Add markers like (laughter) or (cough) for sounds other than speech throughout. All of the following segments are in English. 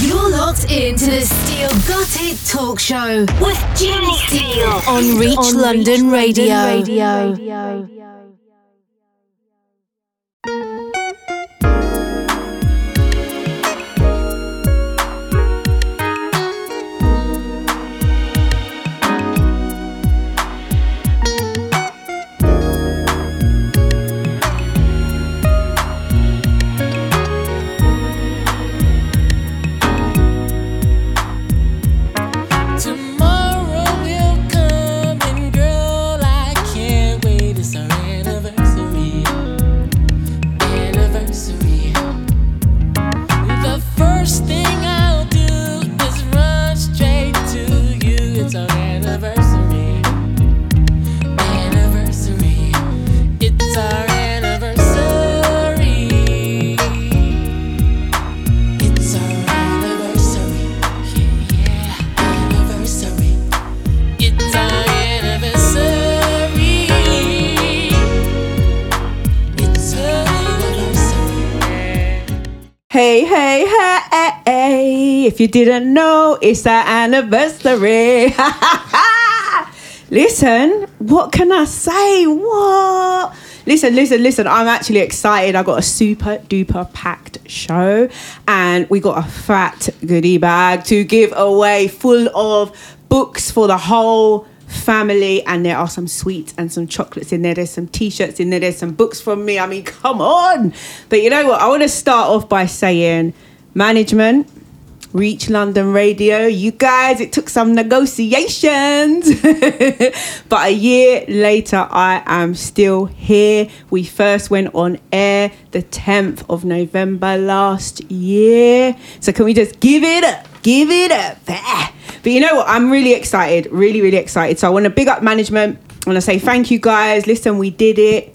You're locked into the Steele Got It Talk Show with Jenny Steele on Reach on London, Reach Radio. London Radio. If you didn't know, it's our anniversary. (laughs) listen, what can I say? What? Listen, listen, listen. I'm actually excited. I got a super duper packed show, and we got a fat goodie bag to give away full of books for the whole family and there are some sweets and some chocolates in there there's some t-shirts in there there's some books from me i mean come on but you know what i want to start off by saying management Reach London Radio. You guys, it took some negotiations, (laughs) but a year later, I am still here. We first went on air the 10th of November last year. So, can we just give it up? Give it up. But you know what? I'm really excited, really, really excited. So, I want to big up management. I want to say thank you guys. Listen, we did it.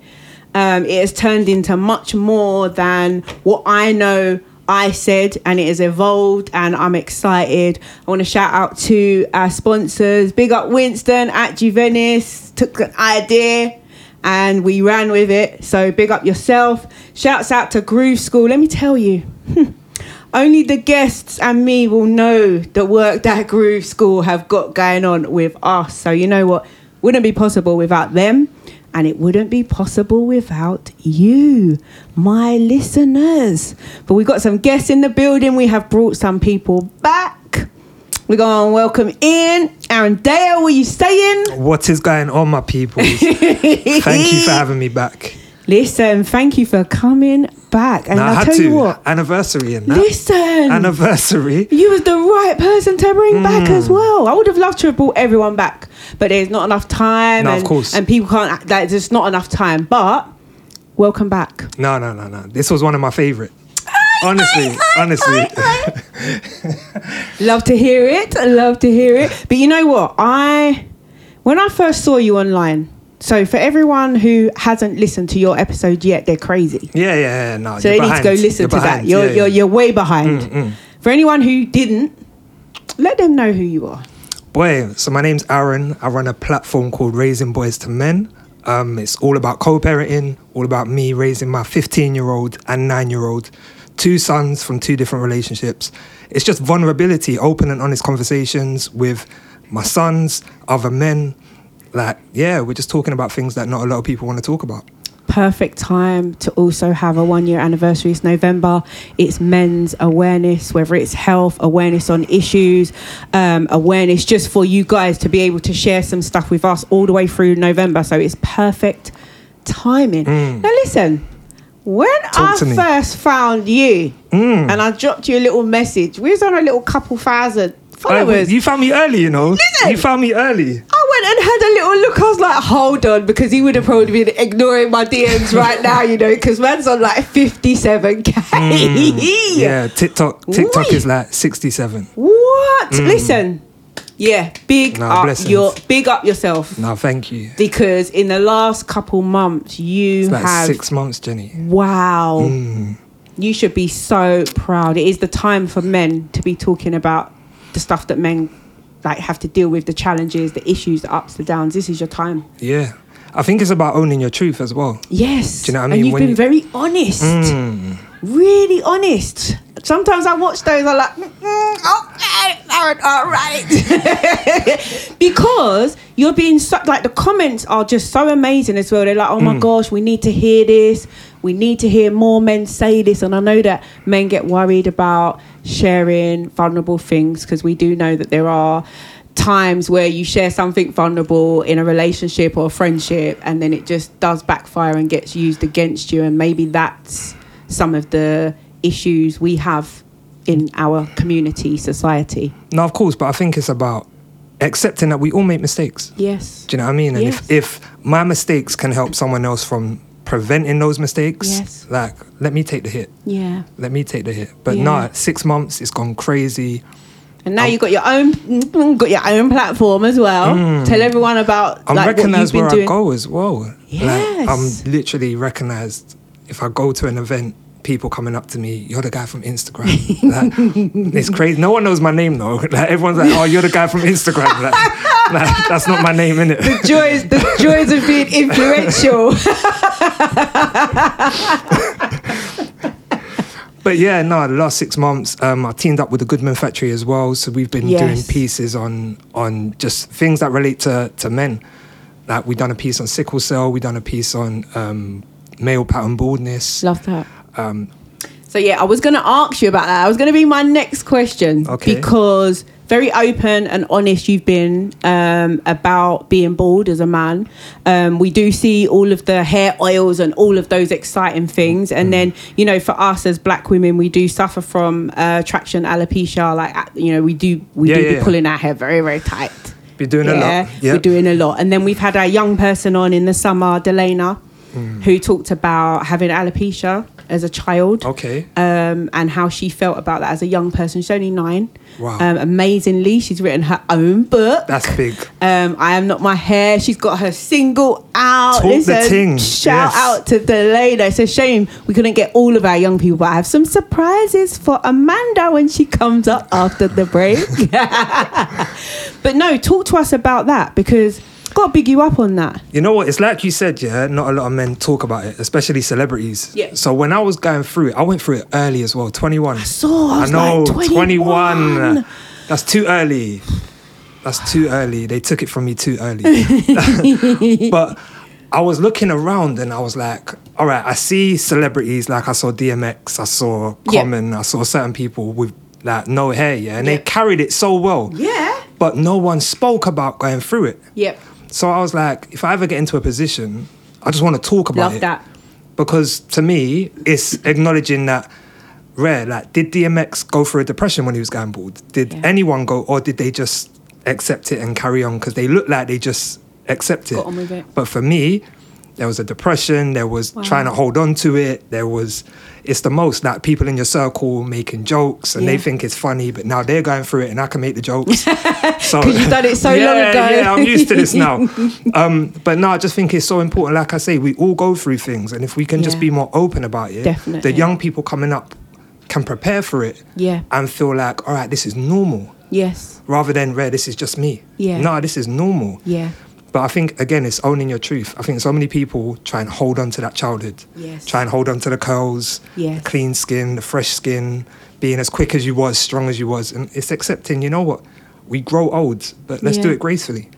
Um, it has turned into much more than what I know I said, and it has evolved, and I'm excited. I want to shout out to our sponsors. Big up Winston at Juvenis, took an idea and we ran with it. So big up yourself. Shouts out to Groove School. Let me tell you, (laughs) only the guests and me will know the work that Groove School have got going on with us. So you know what? Wouldn't be possible without them and it wouldn't be possible without you, my listeners. But we've got some guests in the building. We have brought some people back. We're going to welcome in Aaron Dale. What are you saying? What is going on, my people? (laughs) Thank you for having me back. Listen, thank you for coming back. And I'll tell to. you what, anniversary and that. Listen, anniversary. You was the right person to bring mm. back as well. I would have loved to have brought everyone back, but there's not enough time. No, and, of course. And people can't. Like, there's not enough time. But welcome back. No, no, no, no. This was one of my favorite. honestly, honestly. (laughs) love to hear it. Love to hear it. But you know what? I when I first saw you online so for everyone who hasn't listened to your episode yet, they're crazy. Yeah, yeah, yeah. No, so they behind. need to go listen you're to behind. that. You're yeah, you're yeah. you're way behind. Mm, mm. For anyone who didn't, let them know who you are. Boy, so my name's Aaron. I run a platform called Raising Boys to Men. Um, it's all about co-parenting, all about me raising my 15-year-old and nine-year-old, two sons from two different relationships. It's just vulnerability, open and honest conversations with my sons, other men, like yeah we're just talking about things that not a lot of people want to talk about perfect time to also have a one year anniversary. It's November. It's men's awareness, whether it's health, awareness on issues, um, awareness just for you guys to be able to share some stuff with us all the way through November. So it's perfect timing. Mm. Now, listen. When Talk I first found you mm. and I dropped you a little message, we was on a little couple thousand followers. you found me early, you know. Listen, you found me early. I and had a little look. I was like, hold on, because he would have probably been ignoring my DMs right now, you know, because man's on like 57k. Mm, yeah, TikTok TikTok is like 67. What? Mm. Listen. Yeah, big no, up blessings. your big up yourself. No, thank you. Because in the last couple months, you like have six months, Jenny. Wow. Mm. You should be so proud. It is the time for men to be talking about the stuff that men like have to deal with, the challenges, the issues, the ups, the downs. This is your time. Yeah. I think it's about owning your truth as well. Yes. Do you know what I mean? And you've when been you... very honest. Mm. Really honest. Sometimes I watch those. I'm like, mm, okay, Aaron, all right, because you're being so, like the comments are just so amazing as well. They're like, oh my gosh, we need to hear this. We need to hear more men say this, and I know that men get worried about sharing vulnerable things because we do know that there are times where you share something vulnerable in a relationship or a friendship and then it just does backfire and gets used against you and maybe that's some of the issues we have in our community society No, of course, but I think it's about accepting that we all make mistakes. yes Do you know what I mean? And Yes. if, if my mistakes can help someone else from preventing those mistakes, Yes. like let me take the hit. yeah Let me take the hit. But Yeah. nah, six months, it's gone crazy. and now you've got your own (laughs) got your own platform as well mm. tell everyone about I'm like what you've recognized been where doing I go as well. Yes. Like, I'm literally recognized if I go to an event, people coming up to me, you're the guy from Instagram. like, it's crazy. No one knows my name though. (laughs) Like, everyone's like, oh, you're the guy from Instagram. Like, like, that's not my name, innit? the joys the joys of being influential (laughs) But yeah, no, the last six months, um, I teamed up with the Goodman Factory as well. So we've been doing pieces on on just things that relate to, to men. Like we've done a piece on sickle cell, we've done a piece on um, male pattern baldness. love that Um, So yeah, I was going to ask you about that. I was going to be my next question Okay. because very open and honest you've been um, about being bald as a man. Um, we do see all of the hair oils and all of those exciting things, and then you know, for us as black women, we do suffer from uh, traction alopecia. Like uh, you know, we do we Yeah, do yeah, be yeah. pulling our hair very very tight. Be doing a lot. Yeah. We're doing a lot. And then we've had a young person on in the summer, Delana, Mm. who talked about having alopecia as a child Okay. um, and how she felt about that as a young person. She's only nine. Wow. Um, amazingly, she's written her own book. That's big. Um, I am not my hair. She's got her single out. Talk the ting, Shout yes. out to Delana. It's a shame we couldn't get all of our young people, but I have some surprises for Amanda when she comes up after the break. (laughs) but no, talk to us about that because got to big you up on that. You know what? It's like you said, yeah. Not a lot of men talk about it, especially celebrities. Yeah. So when I was going through it, I went through it early as well. Twenty one. I saw, I was know. like, 21. 21. That's too early. That's too early. They took it from me too early. (laughs) but I was looking around and I was like, all right, I see celebrities like I saw DMX, I saw Yeah. Common, I saw certain people with like no hair, yeah, and Yeah. they carried it so well. Yeah. But no one spoke about going through it. Yep. So I was like, if I ever get into a position, I just want to talk about Love it. that. Because to me, it's acknowledging that rare. Like, did DMX go through a depression when he was bald? Did Yeah. anyone go, or did they just accept it and carry on? Because they look like they just accept it. Got on with it. But for me, there was a depression. There was Wow. trying to hold on to it. There was, it's the most like people in your circle making jokes and they think it's funny, but now they're going through it and I can make the jokes. (laughs) so you've done it so long ago. Yeah, I'm used to this now. (laughs) um, but no, I just think it's so important. Like I say, we all go through things, and if we can just be more open about it, Definitely. the young people coming up can prepare for it. Yeah. and feel like, all right, this is normal, Yes. rather than rare. This is just me. Yeah. no, this is normal. Yeah. But I think again, it's owning your truth. I think so many people try and hold on to that childhood. Yes. Try and hold on to the curls, Yes. the clean skin, the fresh skin, being as quick as you was, strong as you was, and it's accepting. You know what? We grow old, but let's do it gracefully.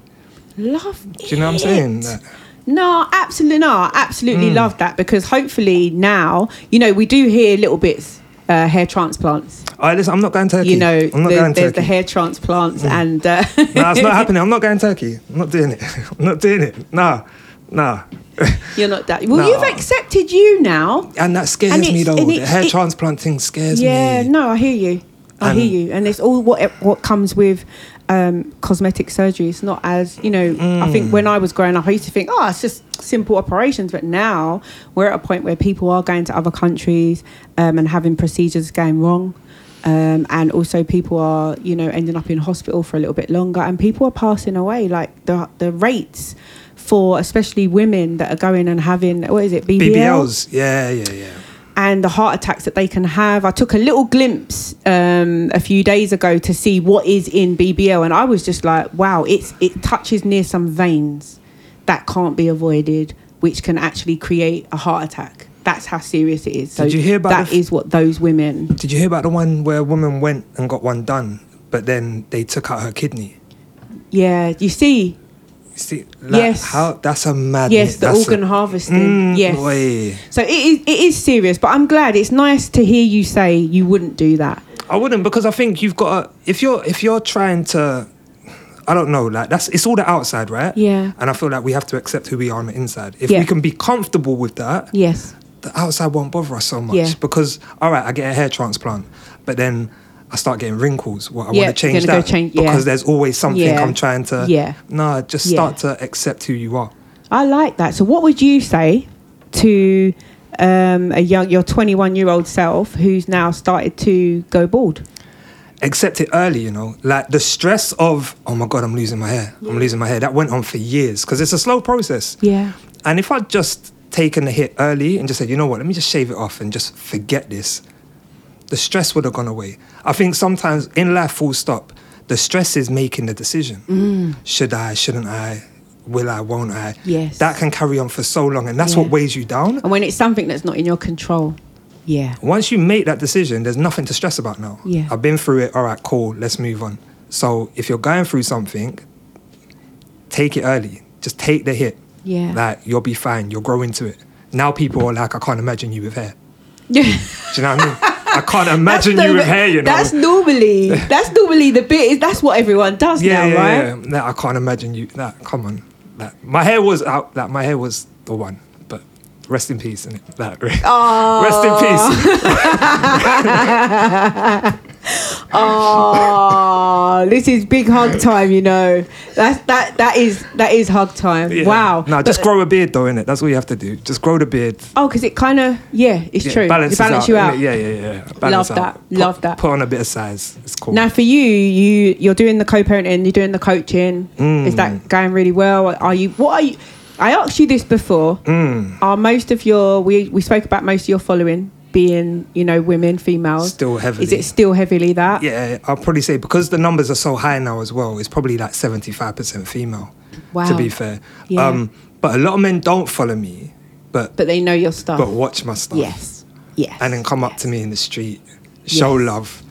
Love Do you know what I'm saying? it. No, absolutely not. Absolutely Mm. love that because hopefully now, you know, we do hear little bits, uh, hair transplants. I listen, I'm not going Turkey. You know, I'm not there- going there's Turkey. the hair transplants and uh, nah, it's not (laughs) happening. I'm not going Turkey. I'm not doing it. (laughs) I'm not doing it. Nah, nah. (laughs) you're not that. Well, No. you've accepted you now. And that scares And me though. The hair it- transplant thing scares Yeah, me. Yeah, no, I hear you. I And- hear you, and it's all what what comes with um, cosmetic surgery. It's not as you know. I think Mm. when I was growing up, I used to think, oh, it's just simple operations. But now we're at a point where people are going to other countries um, and having procedures going wrong. Um, and also people are, you know, ending up in hospital for a little bit longer, and people are passing away. Like the the rates for especially women that are going and having what is it BBL? BBLs. Yeah, yeah, yeah. And the heart attacks that they can have. I took a little glimpse um, a few days ago to see what is in BBL, and I was just like, wow, it's it touches near some veins that can't be avoided, which can actually create a heart attack. that's how serious it is. So Did you hear about that f- is what those women. Did you hear about the one where a woman went and got one done, but then they took out her kidney? Yeah, you see. See, like, Yes. how that's a mad. Yes, the that's organ a, harvesting. Mm, yes. boy. So it is, it is serious, but I'm glad. It's nice to hear you say you wouldn't do that. I wouldn't because I think you've got to, if you're if you're trying to I don't know, like that's it's all the outside, right? Yeah. And I feel like we have to accept who we are on the inside. If Yeah. we can be comfortable with that, Yes. the outside won't bother us so much. Yeah. Because all right, I get a hair transplant, but then I start getting wrinkles. Well, I Yeah, want to change that change- yeah. because there's always something Yeah. I'm trying to. Yeah. No, just start to accept who you are. I like that. So, what would you say to um, a young, your 21 year old self who's now started to go bald? accept it early, you know. Like the stress of, oh my God, I'm losing my hair. I'm losing my hair. That went on for years because it's a slow process. Yeah. And if I'd just taken the hit early and just said, you know what, let me just shave it off and just forget this, the stress would have gone away. I think sometimes in life, full stop, the stress is making the decision. Mm. Should I, shouldn't I? Will I, won't I? Yes. That can carry on for so long. And that's Yeah. what weighs you down. And when it's something that's not in your control, yeah. Once you make that decision, there's nothing to stress about now. Yeah. I've been through it. All right, cool. Let's move on. So if you're going through something, take it early. Just take the hit. Yeah. Like you'll be fine. You'll grow into it. Now people are like, I can't imagine you with hair. (laughs) Yeah. Do you know what I mean? I can't imagine you with hair. You know. That's normally that's normally the bit. Is that's what everyone does yeah, now, yeah, right? yeah. Nah, I can't imagine you. That come on. That my hair was out. That my hair was the one. But rest in peace. And that (laughs) rest in peace. (laughs) (laughs) Oh, this is big hug time. You know, that's that that is that is hug time. Yeah. Wow. No, just grow a beard though, it That's all you have to do. Just grow the beard. Oh, because it kind of yeah, it's Yeah, true. Balance you out. Yeah, yeah, yeah. Balance Love out. that, Put- love that. Put on a bit of size. It's cool. Now for you, you you're doing the co-parenting, you're doing the coaching. Mm. Is that going really well? Are you? What are you? I asked you this before. Mm. Are most of your we we spoke about most of your following being you know women, females? Still heavily. Is it still heavily that? yeah, I'll probably say because the numbers are so high now as well, it's probably like 75% female, Wow. to be fair. Yeah. Um, but a lot of men don't follow me, but, But they know your stuff. but watch my stuff. yes. Yes. And then come up to me in the street, show Yes. love.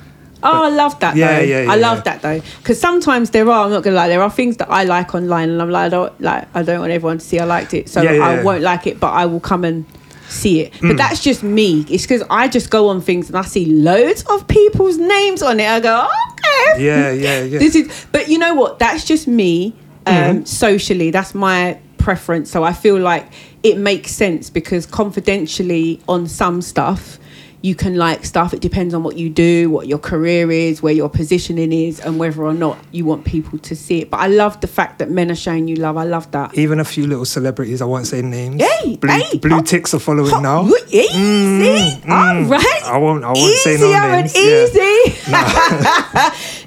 Oh, I love that. Yeah, though. yeah, yeah, I love yeah. that though, because sometimes there are. I'm not gonna lie. There are things that I like online, and I'm like, I don't like. I don't want everyone to see I liked it, so Yeah, I won't like it. But I will come and see it. Mm. But that's just me. It's because I just go on things and I see loads of people's names on it. I go, okay. Yeah, yeah, yeah. (laughs) This is. But you know what? That's just me. Um, Mm-hmm. Socially, that's my preference. So I feel like it makes sense because confidentially on some stuff. You can like stuff. It depends on what you do, what your career is, where your positioning is, and whether or not you want people to see it. But I love the fact that men are showing you love. I love that. Even a few little celebrities, I won't say names. Hey, blue, hey, blue oh, ticks are following Oh, now. Easy, mm, mm, mm. all right. I won't. I won't say no Easy, names. Yeah. easy.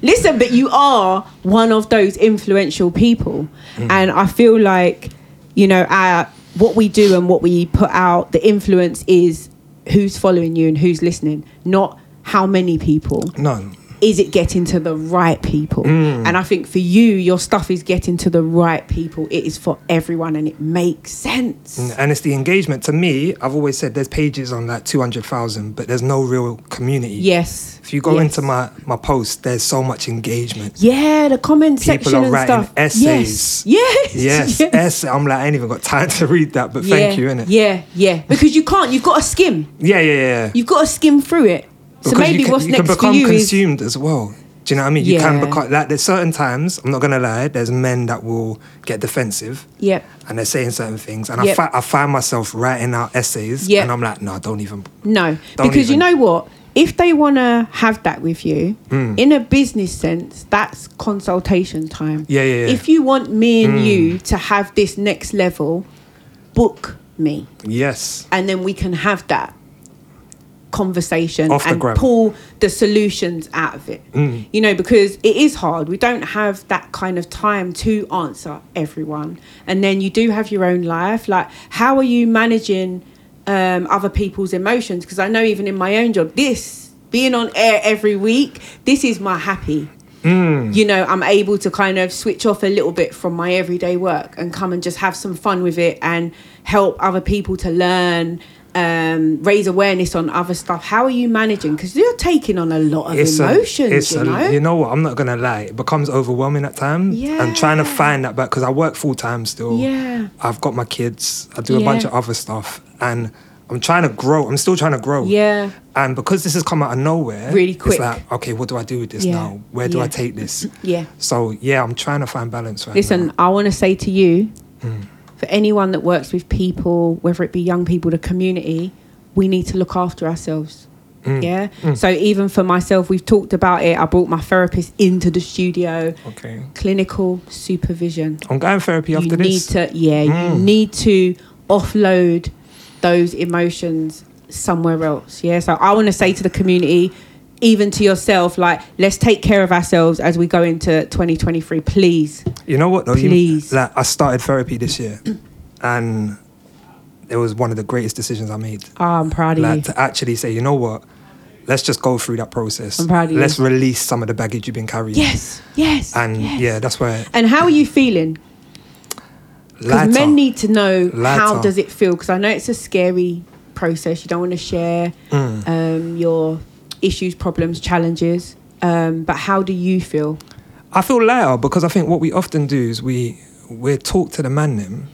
(laughs) (laughs) Listen, but you are one of those influential people, Mm. and I feel like you know our, what we do and what we put out. The influence is who's following you and who's listening, not how many people. No. Is it getting to the right people? Mm. And I think for you, your stuff is getting to the right people. It is for everyone, and it makes sense. And it's the engagement. To me, I've always said there's pages on like 200,000, but there's no real community. Yes. If you go Yes. into my, my post, there's so much engagement. Yeah, the comment People section are and writing stuff. essays. Yes. Yes, (laughs) yes. essay. I'm like, I ain't even got time to read that, but yeah. thank you, innit? Yeah, yeah. Because you can't. You've got to skim. Yeah, yeah, yeah. You've got to skim through it. So maybe you can, what's you next can become for you is consumed as well. Do you know what I mean? You can become like there's certain times. I'm not gonna lie. There's men that will get defensive. Yep. And they're saying certain things, and Yep. I, fi- I find myself writing out essays, Yep. and I'm like, no, don't even. no, Don't because you know what? If they want to have that with you, Mm. in a business sense, that's consultation time. Yeah, yeah, yeah. If you want me and Mm. you to have this next level, book me. Yes. and then we can have that conversation Off and pull the solutions out of it. Mm. You know, because it is hard. We don't have that kind of time to answer everyone. And then you do have your own life. Like, how are you managing um, other people's emotions? Because I know even in my own job, this being on air every week, this is my happy. You know, I'm able to kind of switch off a little bit from my everyday work and come and just have some fun with it and help other people to learn um, raise awareness on other stuff. How are you managing? Because you're taking on a lot of It's a- emotions, it's you a- know. you know what? I'm not gonna lie. It becomes overwhelming at times. Yeah. And trying to find that back because I work full time still. Yeah. I've got my kids. I do a bunch of other stuff, and I'm trying to grow. I'm still trying to grow. Yeah. And because this has come out of nowhere, Really quick. It's like, okay, what do I do with this Yeah. now? Where do I take this? Yeah. So yeah, I'm trying to find balance right Listen, now. I want to say to you, Mm. For anyone that works with people, whether it be young people, the community, we need to look after ourselves. Mm. Yeah. So even for myself, we've talked about it. I brought my therapist into the studio. Okay. Clinical supervision. I'm going therapy after you need to, yeah, you Mm. need to offload those emotions somewhere else. Yeah. So I want to say to the community, even to yourself, like let's take care of ourselves as we go into 2023, please. You know what though? You- Please. like I started therapy this year, and it was one of the greatest decisions I made. Oh, I'm proud of like you. to actually say, you know what? Let's just go through that process. I'm proud of. Let's release some of the baggage you've been carrying. Yes, yes. And yes. yeah, that's where And how are you feeling? Because men need to know how does it feel. Because I know it's a scary process. You don't want to share Mm. um, your issues, problems, challenges. Um, but how do you feel? I feel lighter because I think what we often do is we we talk to the man them,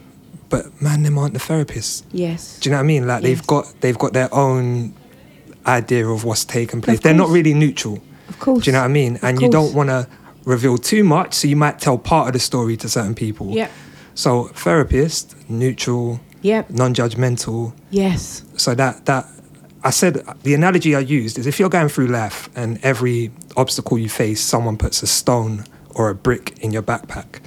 but man them aren't the therapists. Yes. Do you know what I mean? Like Yes. they've got they've got their own idea of what's taken place. They're not really neutral. Of course. Do you know what I mean? Of and you don't want to reveal too much, so you might tell part of the story to certain people. Yeah. So therapist, neutral, Yep. non-judgmental. Yes. So that that I said the analogy I used is if you're going through life and every obstacle you face, someone puts a stone or a brick in your backpack.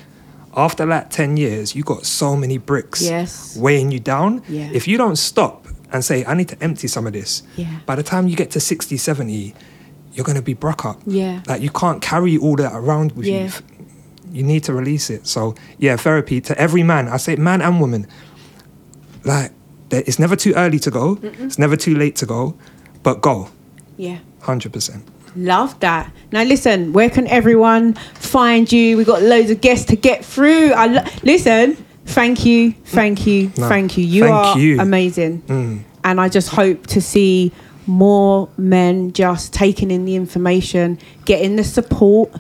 After like ten years, you got so many bricks Yes. weighing you down. Yeah. If you don't stop and say, I need to empty some of this, Yeah. by the time you get to 60, 70, you're going to be broke up. Yeah. Like you can't carry all that around with Yeah. you. You need to release it. So yeah, therapy to every man. I say man and woman. Like it's never too early to go. It's never too late to go, but go. Yeah. Hundred percent. Love that. Now listen, where can everyone find you? We've got loads of guests to get through. I lo- listen. Thank you, thank you, No, thank you. You thank are you. amazing, Mm. and I just hope to see more men just taking in the information, getting the support.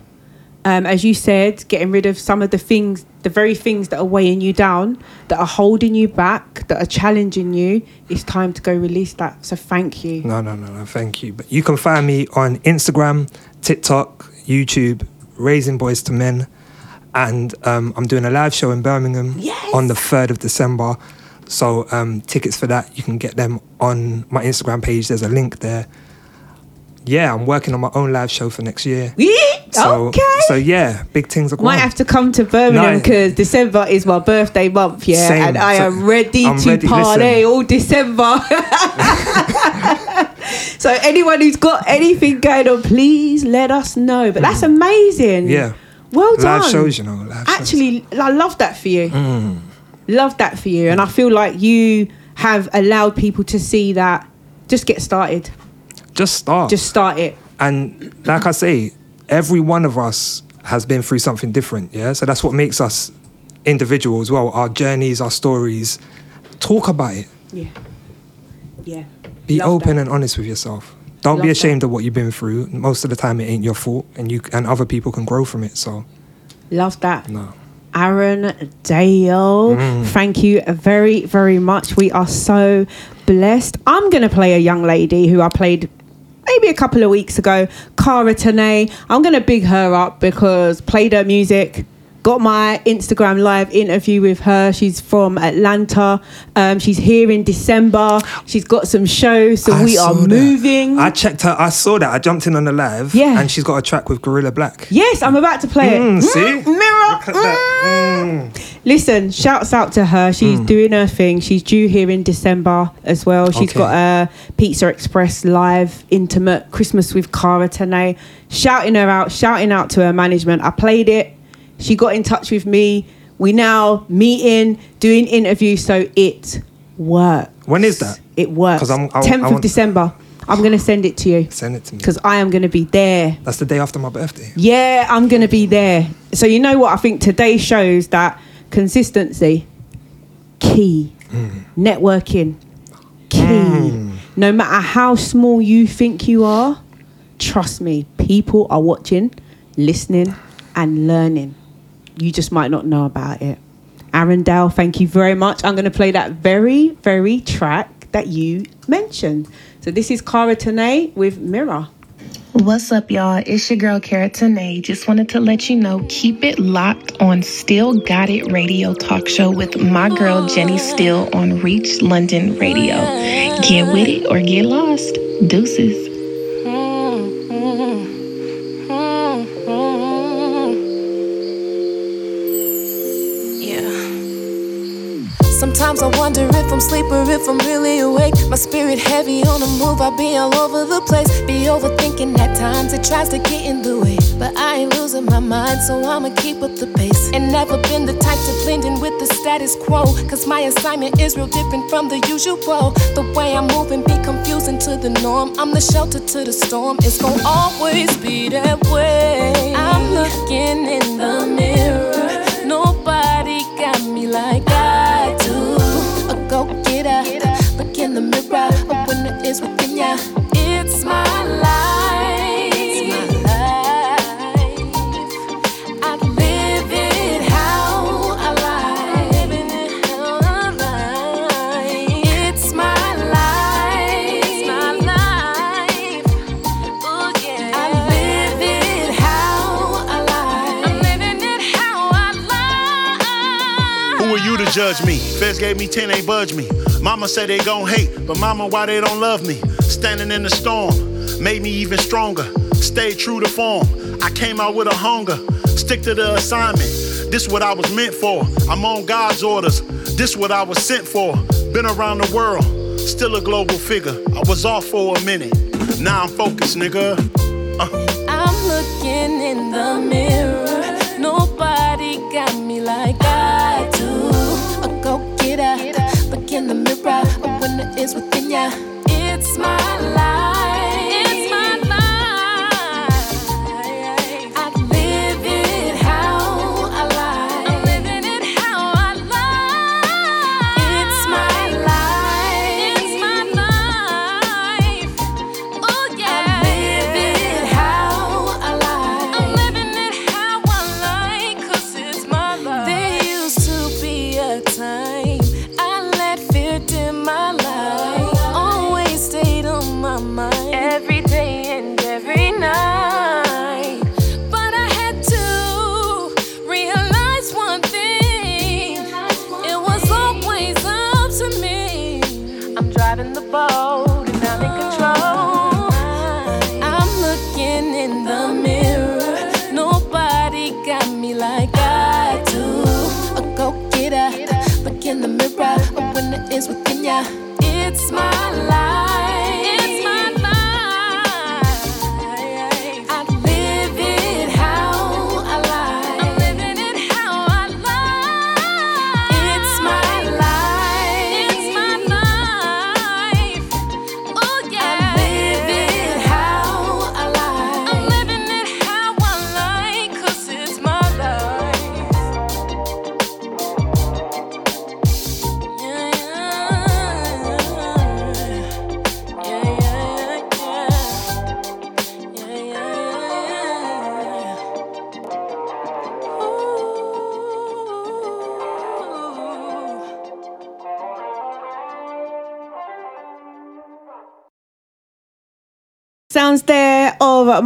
Um, as you said, getting rid of some of the things, the very things that are weighing you down, that are holding you back, that are challenging you. It's time to go release that. So thank you. No, no, no, no. Thank you. But you can find me on Instagram, TikTok, YouTube, Raising Boys to Men, and um, I'm doing a live show in Birmingham Yes. on the third of December. So um, tickets for that you can get them on my Instagram page. There's a link there. Yeah, I'm working on my own live show for next year. So, okay. so yeah, big things are going. Might have to come to Birmingham No. because December is my birthday month, yeah, Same. and I So- am ready I'm to ready, party listen. all December. (laughs) so anyone who's got anything going on, please let us know. But that's amazing. Mm. Yeah. well done. live shows, you know. Live shows. Actually, I love that for you. Mm. Love that for you, and I feel like you have allowed people to see that. Just get started. just start. Just start it. And like I say, every one of us has been through something different. Yeah. So that's what makes us individual as well. Our journeys, our stories. Talk about it. Yeah. Yeah. Be Love open that. and honest with yourself. Don't be Love ashamed of what you've been through. Most of the time, it ain't your fault, and you and other people can grow from it. So Love that. no. Aaron Dale. Mm. Thank you very, very much. We are so blessed. I'm going to play a young lady who I played maybe a couple of weeks ago, Cara Tanay. I'm going to big her up because played her music. Got my Instagram live interview with her. She's from Atlanta. Um, she's here in December. She's got some shows, so I we are that. moving. I checked her. I saw that. I jumped in on the live. Yeah. And she's got a track with Gorilla Black. yes, I'm about to play Mm, it. see? mirror. Look at that. mm. Mm. Listen, shouts out to her. She's doing her thing. She's due here in December as well. She's Okay. got a Pizza Express live intimate Christmas with Cara Tanay. Shouting her out, shouting out to her management. I played it. She got in touch with me. We now meeting, doing interviews, so it works. When is that? It works. 'Cause I'm- I- 10th I of want- December. I'm going to send it to you Send it to me. because I am going to be there. That's the day after my birthday. Yeah, I'm going to be there. So you know what? I think today shows that consistency, key, mm. networking, key. Mm. No matter how small you think you are, trust me, people are watching, listening, and learning. You just might not know about it. Aaron Dale, thank you very much. I'm going to play that very, very track that you mentioned. So this is Cara Tene with Mirror. What's up, y'all? It's your girl, Cara Tene. Just wanted to let you know keep it locked on Still Got It Radio Talk Show with my girl, Jenny Steele, on Reach London Radio. Get with it or get lost. Deuces. Wonder if I'm sleep or if I'm really awake. My spirit heavy on the move, I be all over the place. Be overthinking at times, it tries to get in the way. But I ain't losing my mind, so I'ma keep up the pace. And never been the type to blend in with the status quo. Cause my assignment is real different from the usual. The way I'm moving be confusing to the norm. I'm the shelter to the storm, it's gonna always be that way. I'm looking in the mirror, nobody got me like is within ya. It's my life. It's my life. I live it how I like. It's my life. It's my life. Oh yeah. I live it how I like. I'm living it how I like. Who are you to judge me? Feds gave me 10, ain't budge me. Mama said they gon' hate, but mama, why they don't love me? Standing in the storm, made me even stronger. Stay true to form. I came out with a hunger. Stick to the assignment. This what I was meant for. I'm on God's orders. This what I was sent for. Been around the world, still a global figure. I was off for a minute. Now I'm focused, nigga. Uh. I'm looking in the mirror. Nobody got me like within ya.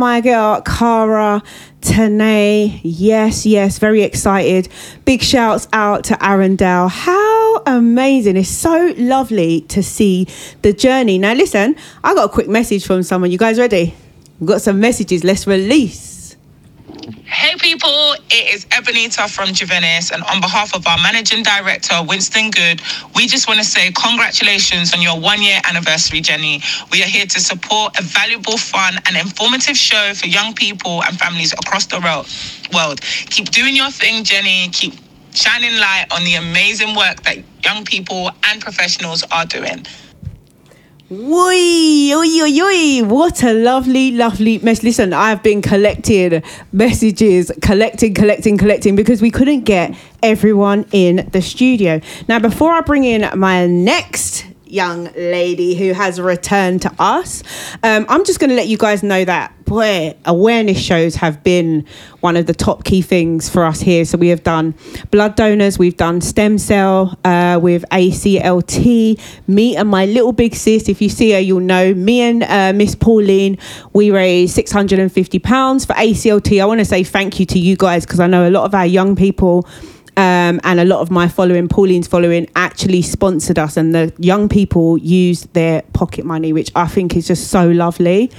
My girl Cara Tene. Yes, yes, very excited. Big shouts out to Aaron Dale. How amazing! It's so lovely to see the journey. Now, listen, I got a quick message from someone. You guys ready? We've got some messages. Let's release. Hey people, it is Ebonita from Juvenis, and on behalf of our managing director, Winston Good, we just want to say congratulations on your one year anniversary, Jenny. We are here to support a valuable, fun, and informative show for young people and families across the world. Keep doing your thing, Jenny. Keep shining light on the amazing work that young people and professionals are doing. Oi. What a lovely, lovely mess. Listen, I've been collecting messages, collecting, collecting, collecting because we couldn't get everyone in the studio. Now, before I bring in my next young lady who has returned to us. Um, I'm just going to let you guys know that, boy, awareness shows have been one of the top key things for us here. So we have done blood donors, we've done stem cell uh, with ACLT. Me and my little big sis, if you see her, you'll know. Me and uh, Miss Pauline, we raised £650 for ACLT. I want to say thank you to you guys because I know a lot of our young people um, and a lot of my following, Pauline's following, actually sponsored us, and the young people used their pocket money, which I think is just so lovely.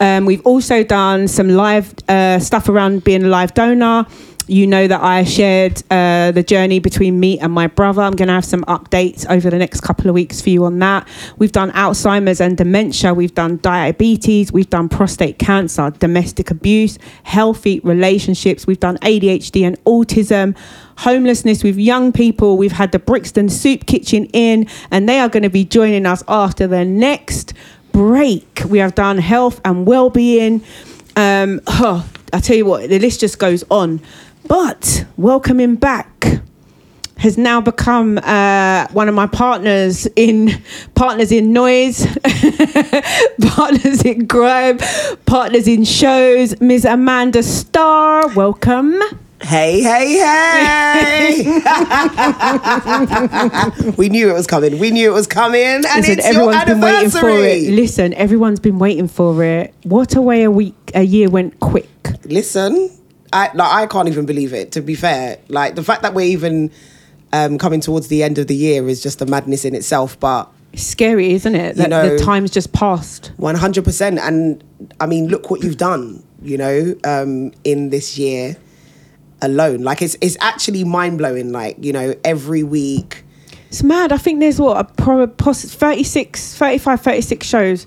Um, we've also done some live uh, stuff around being a live donor. You know that I shared uh, the journey between me and my brother. I'm going to have some updates over the next couple of weeks for you on that. We've done Alzheimer's and dementia. We've done diabetes. We've done prostate cancer, domestic abuse, healthy relationships. We've done ADHD and autism homelessness with young people. We've had the Brixton Soup Kitchen in, and they are going to be joining us after the next break. We have done health and well-being. Um, oh, I tell you what, the list just goes on. But welcoming back has now become uh, one of my partners in partners in noise, (laughs) partners in grime, partners in shows. Ms. Amanda Star, welcome. Hey, hey, hey! (laughs) we knew it was coming. We knew it was coming, and Listen, it's everyone's your been waiting for it. Listen, everyone's been waiting for it. What a way a week, a year went quick. Listen, I like I can't even believe it. To be fair, like the fact that we're even um, coming towards the end of the year is just a madness in itself. But It's scary, isn't it? That know- the time's just passed. one hundred percent, and I mean, look what you've done. You know, um, in this year alone, like it's it's actually mind blowing. Like you know, every week. It's mad. I think there's what a pro poss- 36, 35, 36 shows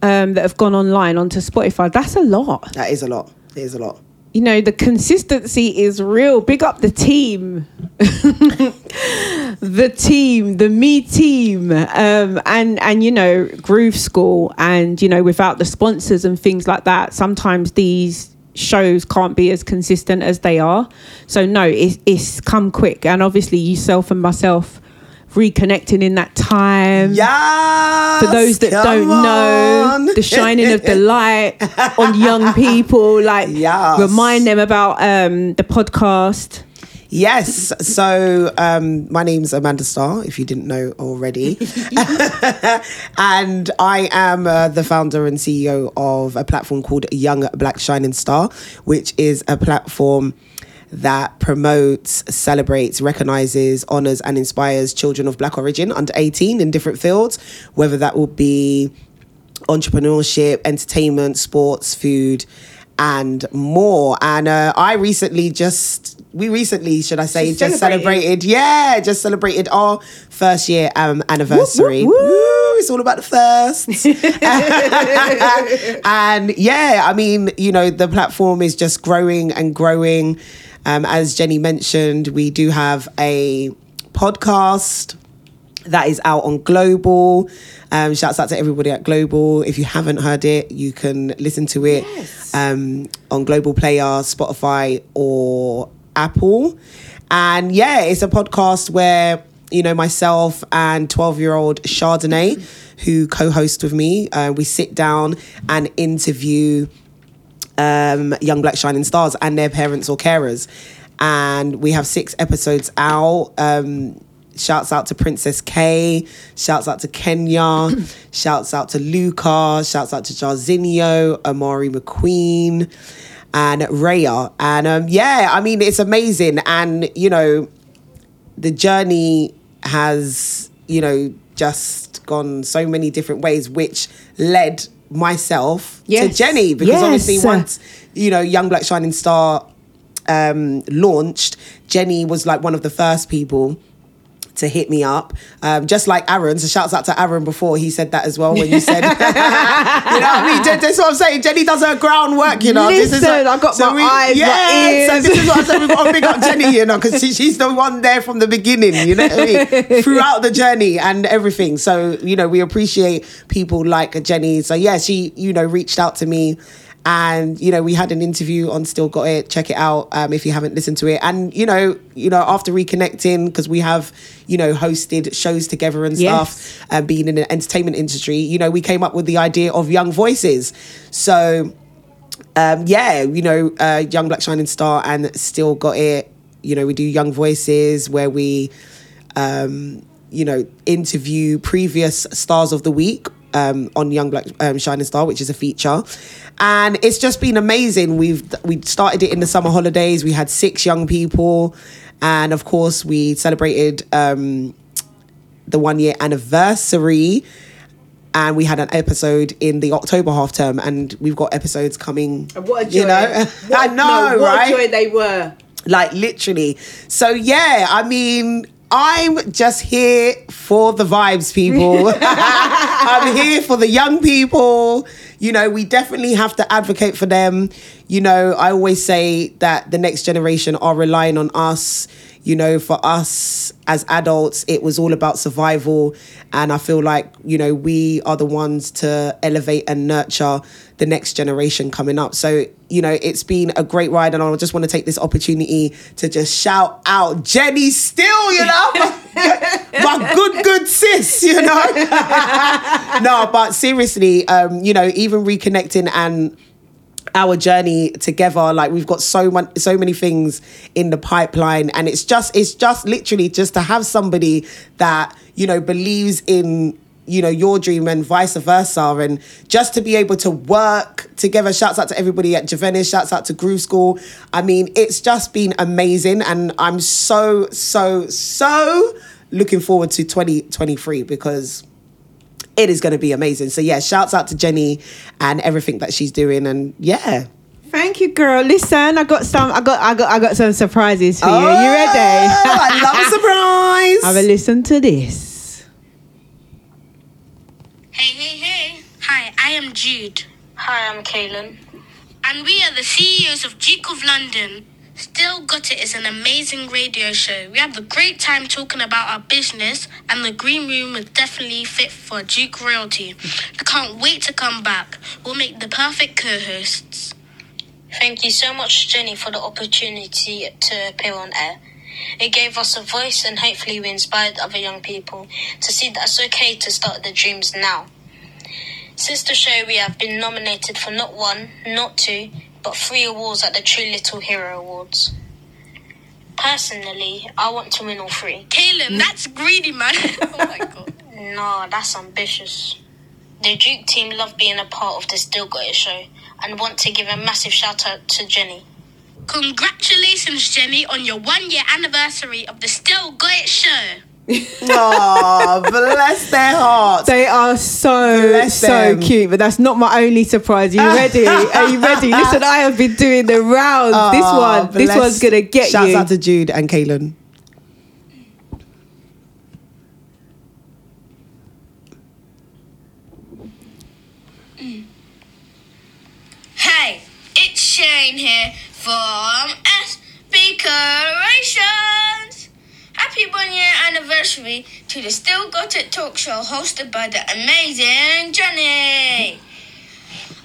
um, that have gone online onto Spotify. That's a lot. That is a lot. It is a lot. You know, the consistency is real. Big up the team. (laughs) the team, the me team. Um, and and you know, Groove School and you know, without the sponsors and things like that, sometimes these shows can't be as consistent as they are. So no, it's it's come quick. And obviously yourself and myself reconnecting in that time. Yeah. For those that don't know, the shining of the (laughs) light on young people, like Yes. remind them about um, the podcast. Yes. So um, my name's Amanda Star, if you didn't know already. (laughs) (laughs) and I am uh, the founder and CEO of a platform called Young Black Shining Star, which is a platform that promotes, celebrates, recognizes, honors, and inspires children of black origin under 18 in different fields, whether that will be entrepreneurship, entertainment, sports, food, and more. And uh, I recently just, we recently, should I say, Just just, celebrated. celebrated, yeah, just celebrated our first year um, anniversary. Whoop, whoop. Woo, it's all about the firsts. (laughs) and yeah, I mean, you know, the platform is just growing and growing. Um, as Jenny mentioned, we do have a podcast that is out on Global. Um, shouts out to everybody at Global. If you haven't heard it, you can listen to it um, on Global Player, Spotify, or Apple. And yeah, it's a podcast where you know myself and twelve-year-old Chardonnay, who co-host with me, uh, we sit down and interview um, young black shining stars and their parents or carers. And we have six episodes out. Um, shouts out to Princess K. Shouts out to Kenya. (clears throat) shouts out to Luca. Shouts out to Jarzinho, Amari McQueen, and Raya. And um, yeah, I mean, it's amazing. And, you know, the journey has, you know, just gone so many different ways, which led myself to Jenny because Yes. obviously once you know Young Black Shining Star um, launched, Jenny was like one of the first people to hit me up, um, just like Aaron. So shouts out to Aaron before he said that as well when you said, (laughs) you know what I mean? That- That's what I'm saying. Jenny does her groundwork, you know. This is Listen, I've got my eyes, my yeah, ears. So this is what I said. We've got to big up Jenny, you know, because she, she's the one there from the beginning, you know what I mean? (laughs) Throughout the journey and everything. So, you know, we appreciate people like Jenny. So, yeah, she, you know, reached out to me And you know, we had an interview on Still Got It. Check it out um, if you haven't listened to it. And you know, you know, after reconnecting because we have you know hosted shows together and Yes. stuff, and being in the entertainment industry, you know, we came up with the idea of Young Voices. So um, yeah, you know, uh, Young Black Shining Star and Still Got It. You know, we do Young Voices where we, um, you know, interview previous stars of the week um, on Young Black um, Shining Star, which is a feature. And it's just been amazing. We've we started it in the summer holidays. We had six young people, and of course, we celebrated um, the one year anniversary and we had an episode in the October half term, and we've got episodes coming. What a joy. You know, (laughs) I know, no, what right? a joy they were. Like literally. So yeah, I mean, I'm just here for the vibes, people. (laughs) I'm here for the young people. You know, we definitely have to advocate for them. You know, I always say that the next generation are relying on us. You know, for us as adults, it was all about survival. And I feel like, you know, we are the ones to elevate and nurture the next generation coming up. So, you know, it's been a great ride. And I just want to take this opportunity to just shout out Jenny Steele, you know, (laughs) (laughs) my good, good sis, you know. (laughs) no, but seriously, um, you know, even reconnecting and our journey together like we've got so much so many things in the pipeline. And it's just it's just literally just to have somebody that you know believes in you know your dream and vice versa. And just to be able to work together. Shouts out to everybody at Javenis shouts out to Groove School. I mean it's just been amazing. And I'm so so so looking forward to 2023 because it is going to be amazing. So yeah, shouts out to Jenny and everything that she's doing, and yeah. Thank you, girl. Listen, I got some. I got. I got. I got some surprises for you. Oh, you ready? I love a (laughs) surprise. Have a listen to this. Hey, hey, hey. Hi, I am Jude. Hi, I'm Kaylin. And we are the CEOs of Duke of London. Steele Got It is an amazing radio show. We have a great time talking about our business, and the green room is definitely fit for Duke royalty. I can't wait to come back. We'll make the perfect co hosts. Thank you so much, Jenny, for the opportunity to appear on air. It gave us a voice and hopefully we inspired other young people to see that it's okay to start their dreams now. Since the show, we have been nominated for not one, not two, but three awards at the True Little Hero Awards. Personally, I want to win all three. Kaylin, mm. that's greedy, man. (laughs) oh my god. No, that's ambitious. The Duke team love being a part of the Steele Got It show and want to give a massive shout out to Jenny. Congratulations, Jenny, on your one year anniversary of the Steele Got It show. Oh, bless their hearts. They are so Bless so them. cute, but that's not my only surprise. Are you ready? Are you ready? Listen, I have been doing the rounds. this Oh, one, this one's gonna get Shouts you. out to Jude and Kaylin. Hey, it's Shane here from SB Creations. Happy one year anniversary to the Steele Got It talk show hosted by the amazing Jenny.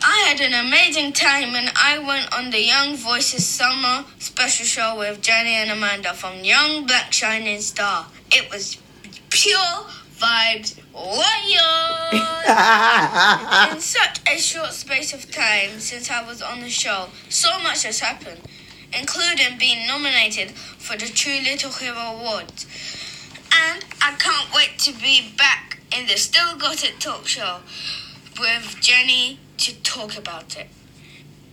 I had an amazing time when I went on the Young Voices Summer special show with Jenny and Amanda from Young Black Shining Star. It was pure vibes, warriors (laughs) in such a short space of time since I was on the show, so much has happened, including being nominated for the True Little Hero Awards. And I can't wait to be back in the Steele Got It talk show with Jenny to talk about it.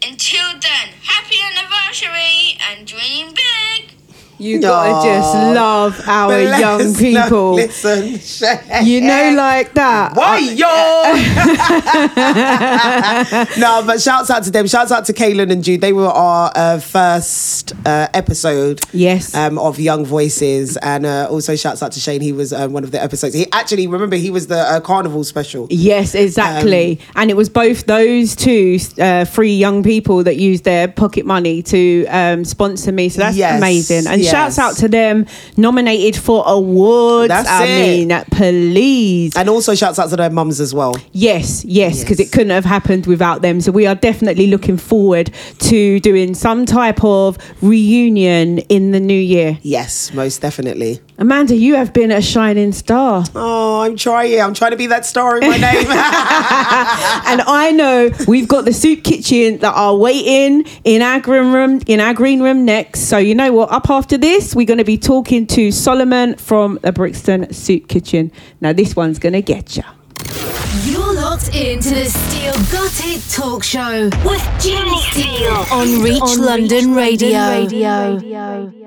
Until then, happy anniversary and dream big! You gotta just love our young people. listen, Shane. you know, like that. Why yo? (laughs) no, but shouts out to them. Shouts out to Kaylin and Jude. They were our uh, first uh, episode. Yes. Um, of Young Voices, and uh, also shouts out to Shane. He was um, one of the episodes. He actually remember he was the uh, Carnival special. Yes, exactly. Um, and it was both those two uh, three young people that used their pocket money to um, sponsor me. So that's Yes, amazing. And yes. shouts out to them nominated for awards. That's I it. mean, please. And also shouts out to their mums as well. Yes, yes, because it couldn't have happened without them. So we are definitely looking forward to doing some type of reunion in the new year. Yes, most definitely. Amanda, you have been a shining star. Oh, I'm trying. I'm trying to be that star in my name. (laughs) and I know we've got the soup kitchen that are waiting in our green room in our green room next. So you know what? Up after this, we're going to be talking to Solomon from the Brixton Soup Kitchen. Now this one's going to get you. You're locked into the Steele Got It Talk Show with Jenny Steele on Reach London Radio. Sip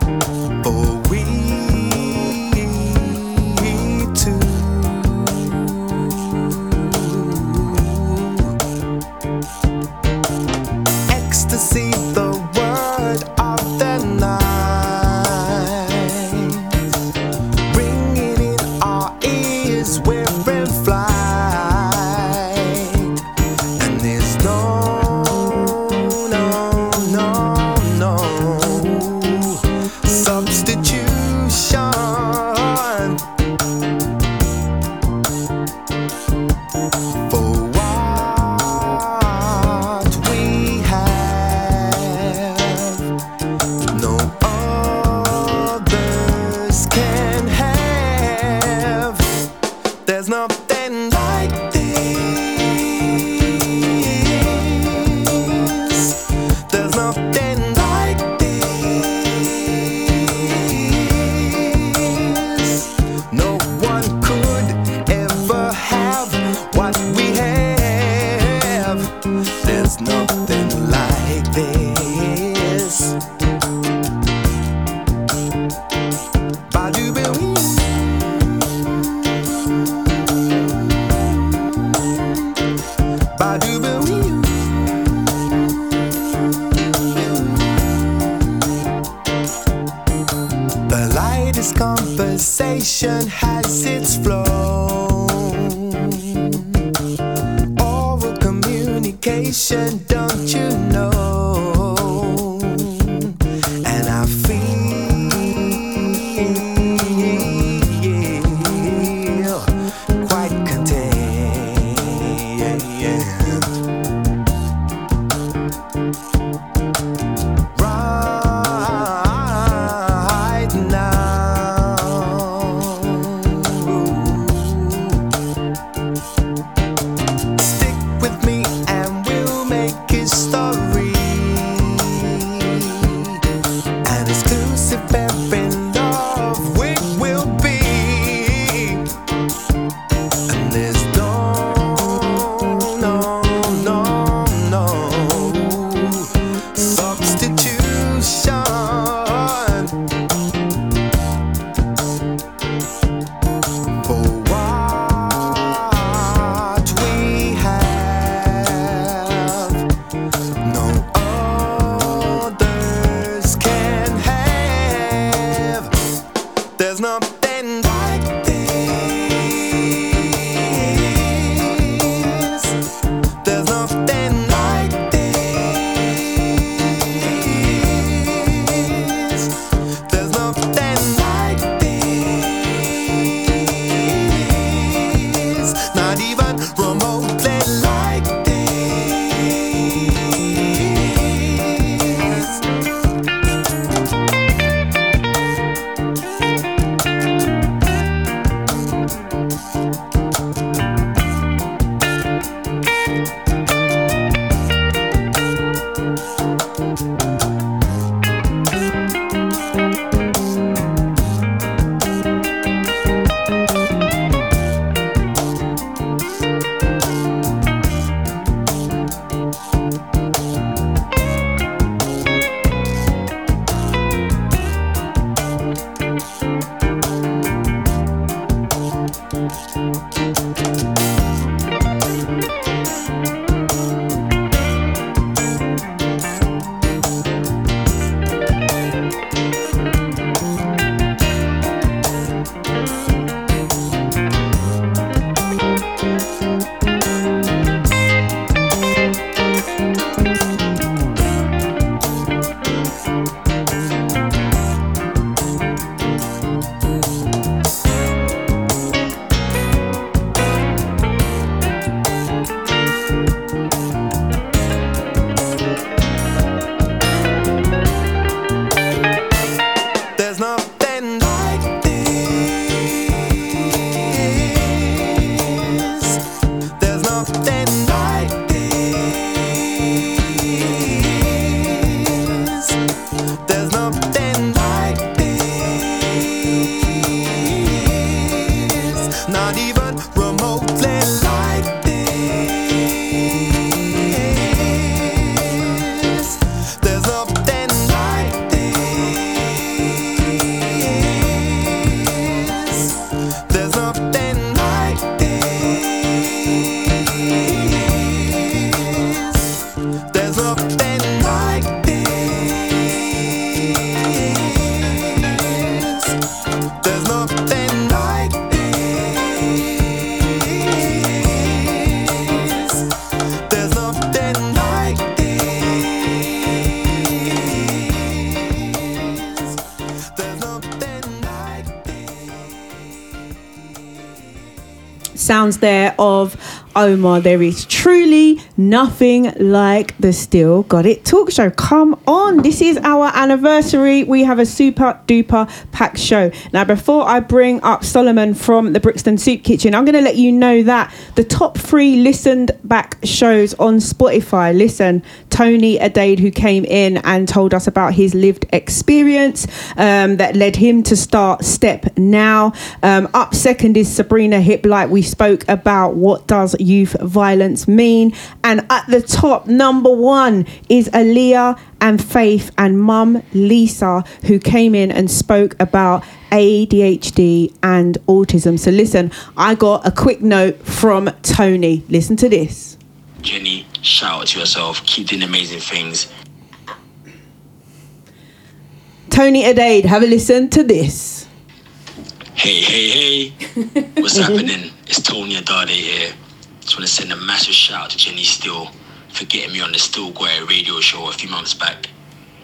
For Bye. Sounds there of Omar. There is truly nothing like the Steele Got It talk show. Come on, this is our anniversary. We have a super duper packed show. Now, before I bring up Solomon from the Brixton Soup Kitchen, I'm going to let you know that the top three listened back shows on Spotify. Listen, Tony Adade, who came in and told us about his lived experience um, that led him to start Step Now. Um, up second is Sabrina Hiplight. We spoke about what does youth violence mean. At the top, number one is Aaliyah and Faith and mum Lisa, who came in and spoke about ADHD and autism. So listen, I got a quick note from Tony. Listen to this. Jenny, shout out to yourself. Keep doing amazing things. Tony Adade, have a listen to this. Hey, hey, hey. (laughs) What's happening? It's Tony Adade here. Just want to send a massive shout out to Jenny Steele for getting me on the Steele It radio show a few months back.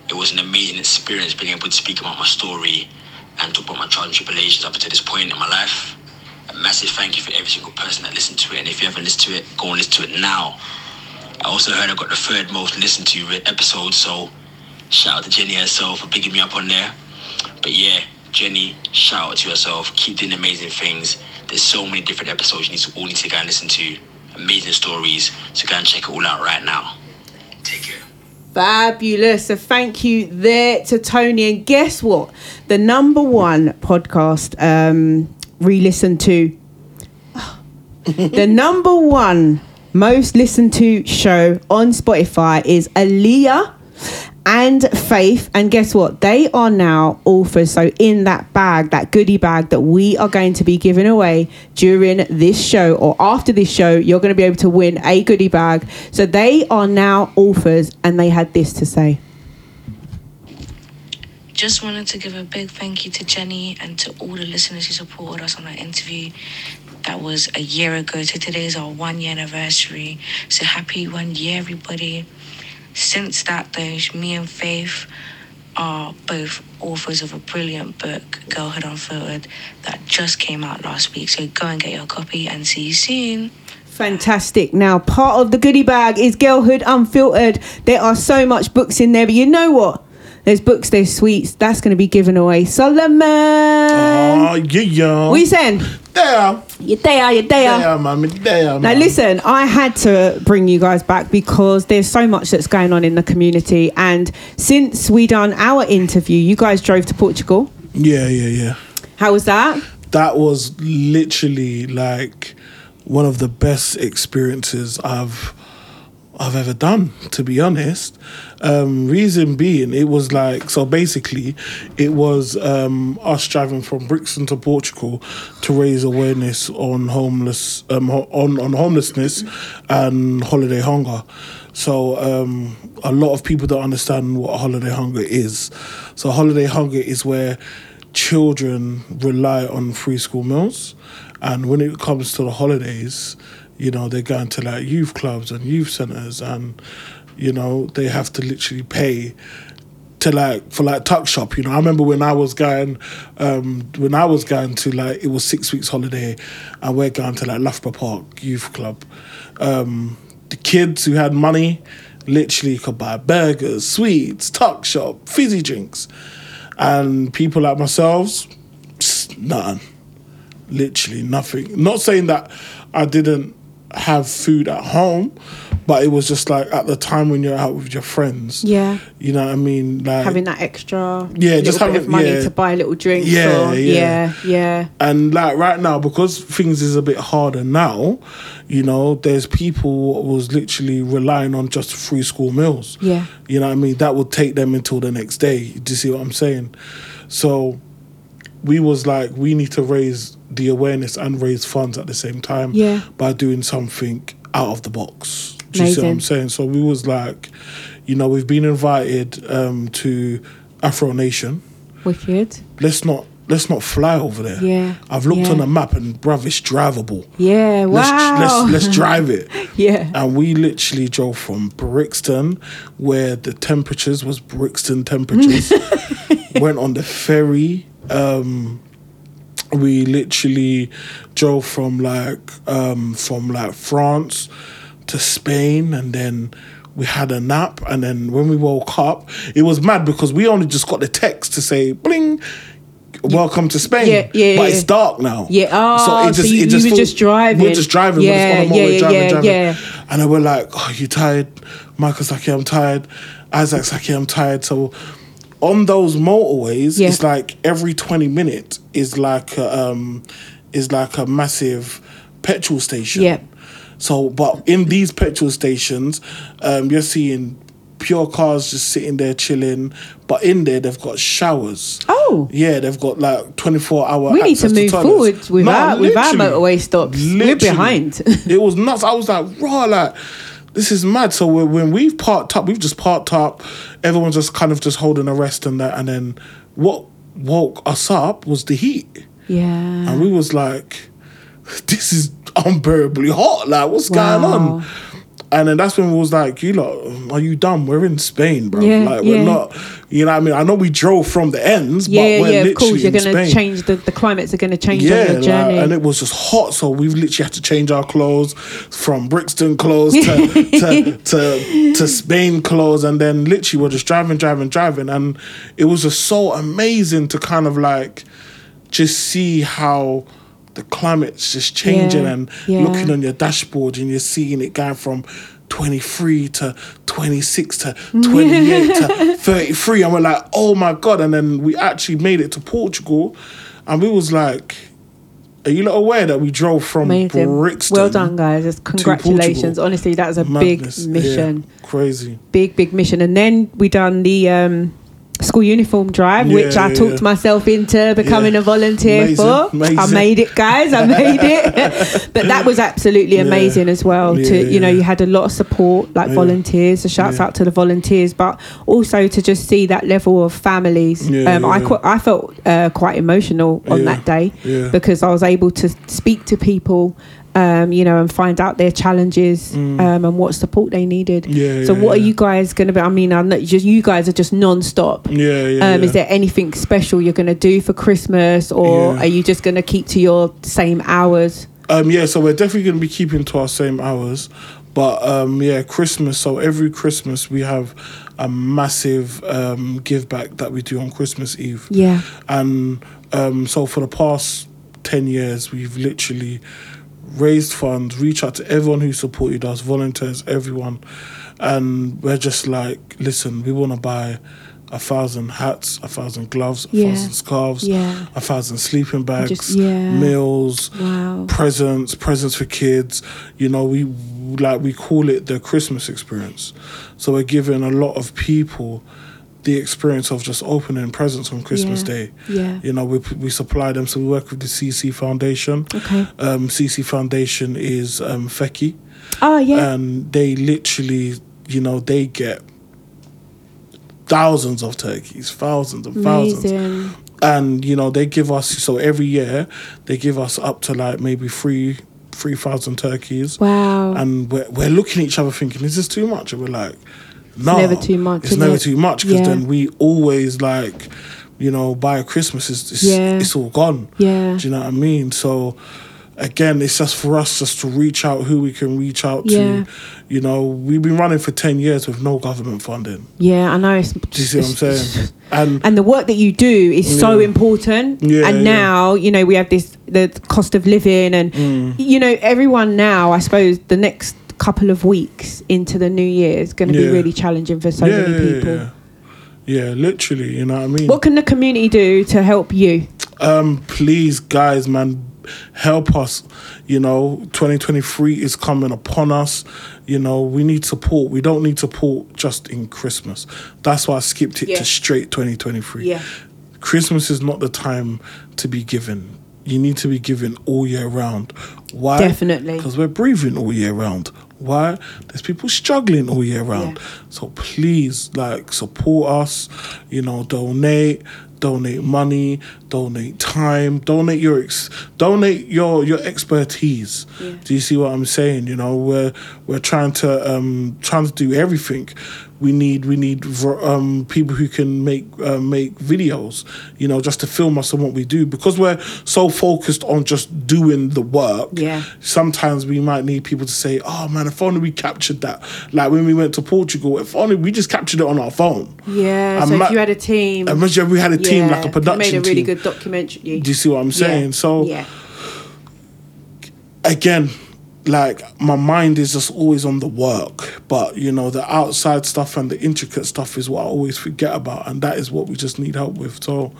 It was an amazing experience being able to speak about my story and talk about my trials and tribulations up to this point in my life. A massive thank you for every single person that listened to it. And if you haven't listened to it, go and listen to it now. I also heard I got the third most listened to episode, so shout out to Jenny herself for picking me up on there. But yeah, Jenny, shout out to yourself. Keep doing amazing things. There's so many different episodes you need to all need to go and listen to. Amazing stories. So go and check it all out right now. Take care. Fabulous. So thank you there to Tony. And guess what? The number one podcast um, re-listened to. the number one most listened to show on Spotify is Aaliyah and Faith. And guess what? They are now authors. So in that bag, that goodie bag that we are going to be giving away during this show or after this show, you're going to be able to win a goodie bag. So they are now authors and they had this to say. Just wanted to give a big thank you to Jenny and to all the listeners who supported us on our interview. That was a year ago. So today is our one year anniversary. So happy one year, everybody. Since that, though, me and Faith are both authors of a brilliant book, Girlhood Unfiltered, that just came out last week. So go and get your copy and see you soon. Fantastic. Now, part of the goodie bag is Girlhood Unfiltered. There are so much books in there, but you know what? There's books, there's sweets. That's going to be given away. Solomon. Oh, yeah, yeah. What you saying? There. You're there, you're there. There, mommy, there, Now, listen, I had to bring you guys back because there's so much that's going on in the community. And since we done our interview, you guys drove to Portugal. Yeah, yeah, yeah. How was that? That was literally like one of the best experiences I've I've ever done, to be honest. Um, reason being, it was like so. Basically, it was um, us driving from Brixton to Portugal to raise awareness on homeless, um, on on homelessness and holiday hunger. So um, a lot of people don't understand what holiday hunger is. So holiday hunger is where children rely on free school meals, and when it comes to the holidays, you know they're going to like youth clubs and youth centers, and you know they have to literally pay to like for like tuck shop. You know, I remember when I was going, um, when I was going to like it was six weeks holiday, and we're going to like Loughborough Park Youth Club. Um, the kids who had money literally could buy burgers, sweets, tuck shop, fizzy drinks, and people like myself, nothing, literally nothing. Not saying that I didn't have food at home, but it was just like at the time when you're out with your friends. Yeah. You know what I mean? Like having that extra Yeah, just having- money yeah. to buy a little drinks. Yeah, or, yeah. yeah, yeah. And like right now, because things is a bit harder now, you know, there's people was literally relying on just free school meals. Yeah. You know what I mean? That would take them until the next day. Do you see what I'm saying? So we was like, we need to raise the awareness and raise funds at the same time Yeah. by doing something out of the box. Do you see what I'm saying? So we was like, you know, we've been invited um, to Afro Nation. Wicked. Let's not let's not fly over there. Yeah. I've looked yeah. on the map and bruv, it's drivable. Yeah, wow. Let's, let's let's (laughs) drive it. Yeah. And we literally drove from Brixton, where the temperatures was Brixton temperatures. (laughs) went on the ferry um, we literally drove from like um, from like France to Spain, and then we had a nap, and then when we woke up, it was mad because we only just got the text to say bling. Welcome to Spain, Yeah, yeah, but yeah. it's dark now. Yeah, oh, so you- you were just driving. We're just driving. Yeah, we're just on the yeah, yeah, driving, yeah, driving. yeah. And then we're like, "Oh, you tired?" Michael's like, "Yeah, I'm tired." Isaac's like, "Yeah, I'm tired." So on those motorways, Yeah. it's like every 20 minutes is like a, um is like a massive petrol station. Yeah. So, but in these petrol stations, um, you're seeing pure cars just sitting there chilling, but in there they've got showers. Oh. Yeah, they've got like 24 hour. We need to move toilets. forward with No, our with our motorway stops. We're behind. (laughs) it was nuts. I was like, raw, like, this is mad. So when, we've parked up, we've just parked up. Everyone's just kind of just holding a rest and that. And then what woke us up was the heat. Yeah. And we was like, (laughs) this is unbearably hot. Like, what's going on? And then that's when we was like, you lot, are you dumb? We're in Spain, bro. Yeah, like, we're yeah. not, you know what I mean? I know we drove from the ends, Yeah, but we're yeah, of literally course. You're in going to Spain change the, the climates are going to change on yeah, your like, journey. and it was just hot, so we've literally had to change our clothes from Brixton clothes to (laughs) to, to to Spain clothes, and then literally we're just driving, driving, driving, and it was just so amazing to kind of like just see how the climate's just changing Yeah, and yeah. looking on your dashboard and you're seeing it going from 23 to 26 to (laughs) 28 to 33 and we're like oh my god and then we actually made it to portugal and we was like are you not aware that we drove from Amazing. brixton Well done, guys. Just congratulations. Honestly, that was a Madness. big mission. Yeah, crazy Big, big mission. And then we done the um, school uniform drive, which I yeah, talked yeah. myself into becoming Yeah. a volunteer Amazing, for. I made it, guys. I made it. (laughs) but that was absolutely Yeah. amazing as well. Yeah, to you know, yeah. you had a lot of support, like Yeah. volunteers. So shouts Yeah. out to the volunteers, but also to just see that level of families. Yeah, um, I yeah. qu- I felt uh, quite emotional on Yeah, that day yeah. because I was able to speak to people. Um, you know, and find out their challenges um, and what support they needed. Mm. Yeah, so, yeah, what are you guys going to be? I mean, I know just you guys are just non-stop. yeah yeah, Um, yeah. Is there anything special you're going to do for Christmas, or Yeah. are you just going to keep to your same hours? Um, yeah, so we're definitely going to be keeping to our same hours. But um, yeah, Christmas. So every Christmas we have a massive um, give back that we do on Christmas Eve. Yeah. And um, so for the past 10 years, we've literally raised funds, reached out to everyone who supported us, volunteers, everyone. And we're just like, listen, we want to buy a thousand hats, a thousand gloves, a Yeah. thousand scarves, Yeah. a thousand sleeping bags, Just- yeah. meals, Wow. presents, presents for kids. You know, we like we call it the Christmas experience. So we're giving a lot of people the experience of just opening presents on Christmas Yeah. Day. Yeah. You know, we we supply them. So we work with the CC Foundation. Okay. Um, CC Foundation is um, Fekky. Oh yeah. And they literally, you know, they get thousands of turkeys, thousands and thousands Amazing. and you know they give us so every year they give us up to like maybe three three thousand turkeys Wow. and we're, we're looking at each other thinking is this too much and we're like no never too much, it's never it? too much because Yeah. then we always like you know by christmas it's, it's, Yeah. it's all gone Yeah. do you know what i mean so again it's just for us just to reach out who we can reach out Yeah. to you know we've been running for 10 years with no government funding Yeah, I know. It's, do you see what i'm saying and and the work that you do is so important. Yeah, and yeah. now you know we have this the cost of living, and Mm. you know everyone now. I suppose the next couple of weeks into the new year is going to Yeah. be really challenging for so many people. Yeah, yeah, literally, you know what I mean? What can the community do to help you? um please guys man help us you know 2023 is coming upon us you know we need support we don't need support just in christmas that's why i skipped it Yeah. to straight 2023 Yeah. christmas is not the time to be given you need to be given all year round why Definitely. because we're breathing all year round why? There's people struggling all year round. So please like support us you know donate donate money donate time donate your ex- donate your your expertise. Do you see what i'm saying? You know we're we're trying to um trying to do everything we need we need um, people who can make uh, make videos, you know, just to film us on what we do because we're so focused on just doing the work. Yeah. Sometimes we might need people to say, "Oh man, if only we captured that." Like when we went to Portugal, if only we just captured it on our phone. Yeah. I so ma- if you had a team, Imagine we had a team like a yeah, production made a really team. good documentary. Do you see what I'm saying? Yeah. So yeah. again, like my mind is just always on the work, but you know the outside stuff and the intricate stuff is what I always forget about, and that is what we just need help with. So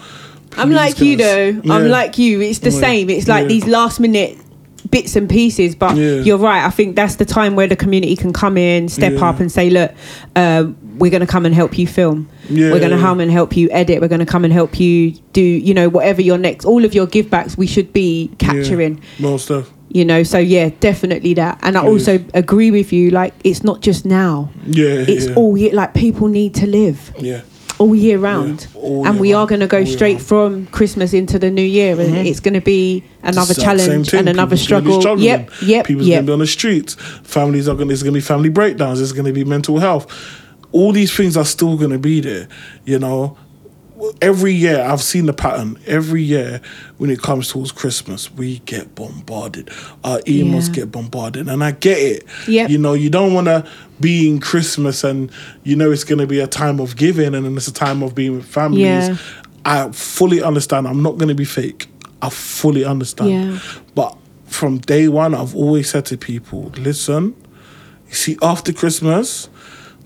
I'm like you though. I'm like you. It's the Yeah. same. It's like Yeah. these last minute bits and pieces. But Yeah. you're right. I think that's the time where the community can come in, step Yeah. up, and say, "Look, um, we're going to come and help you film. Yeah, we're going to come and help you edit. We're going to come and help you do, you know, whatever your next. All of your give backs, we should be capturing." Yeah, most stuff. You know, so yeah, definitely that. And I Yeah. also agree with you. Like, it's not just now. Yeah, It's yeah. all year. Like, people need to live Yeah. all year round. all and year we are going to go all straight from Christmas into the new year, and Mhm. it's going to be another Exact challenge and another People's struggle. struggling. Yep, yep, People's yep. gonna be on the streets. Families are gonna. There's gonna be family breakdowns. There's gonna be mental health. All these things are still gonna be there. You know, every year I've seen the pattern. Every year when it comes towards Christmas, we get bombarded. Our emails Yeah. get bombarded, and I get it. Yep. You know, you don't want to be in Christmas and you know it's gonna be a time of giving and then it's a time of being with families. Yeah. I fully understand. I'm not going to be fake. I fully understand. Yeah. But from day one, I've always said to people, listen, you see, after Christmas,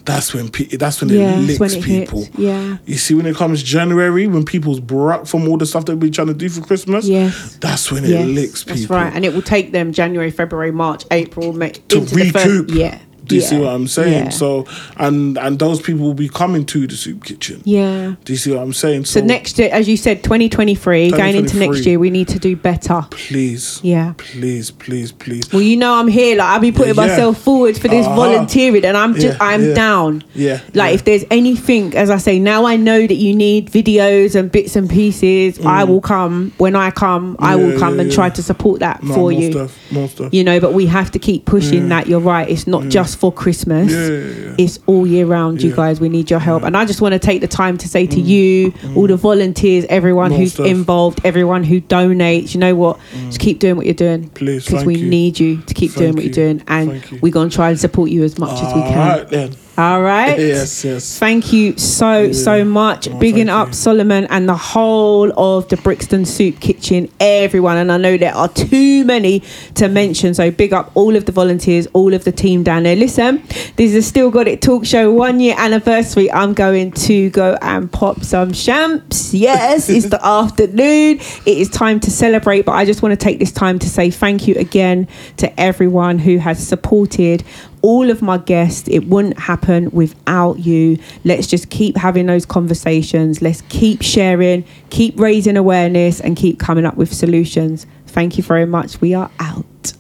that's when pe- that's when Yeah, it licks when it people. hits. Yeah. You see, when it comes January, when people's brought from all the stuff that we're trying to do for Christmas, Yes. that's when Yes, it licks people. That's right. And it will take them January, February, March, April, May, To recoup. first, yeah. Do you yeah, see what I'm saying? Yeah. So, and and those people will be coming to the soup kitchen. yeah. Do you see what I'm saying? So next year, as you said, 2023, going into next year, we need to do better. Please. Yeah. Please, please, please. Well, you know, I'm here. Like I've been putting Yeah. myself forward for this Uh-huh. volunteering, and I'm just, I'm down. Yeah. Like if there's anything, as I say, now I know that you need videos and bits and pieces. I will come when I come. I will Mm. Come and try to support that No, for more you. Stuff, more stuff. You know, but we have to keep pushing Yeah. that. You're right. It's not Yeah. just for Christmas. Yeah, yeah, yeah. It's all year round. You Yeah. guys, we need your help. And I just want to take the time to say to mm. you, mm. all the volunteers, everyone More who's stuff. involved, everyone who donates. You know what? Mm. Just keep doing what you're doing. Please, because we you. need you to keep doing what you. you're doing, and we're gonna try and support you as much as we can. right then. All right. (laughs) Yes, yes. Thank you so so much. Bigging up Solomon and the whole of the Brixton Soup Kitchen, everyone. And I know there are too many to mention. So big up all of the volunteers, all of the team down there. Listen, this is a Steele Got It Talk Show one year anniversary. I'm going to go and pop some champs. Yes, it's the (laughs) afternoon. It is time to celebrate. But I just want to take this time to say thank you again to everyone who has supported all of my guests. It wouldn't happen without you. Let's just keep having those conversations. Let's keep sharing, keep raising awareness, and keep coming up with solutions. Thank you very much. We are out.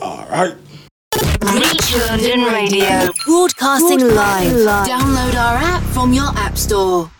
All right. Reach London Radio. Broadcasting, live. Download our app from your app store.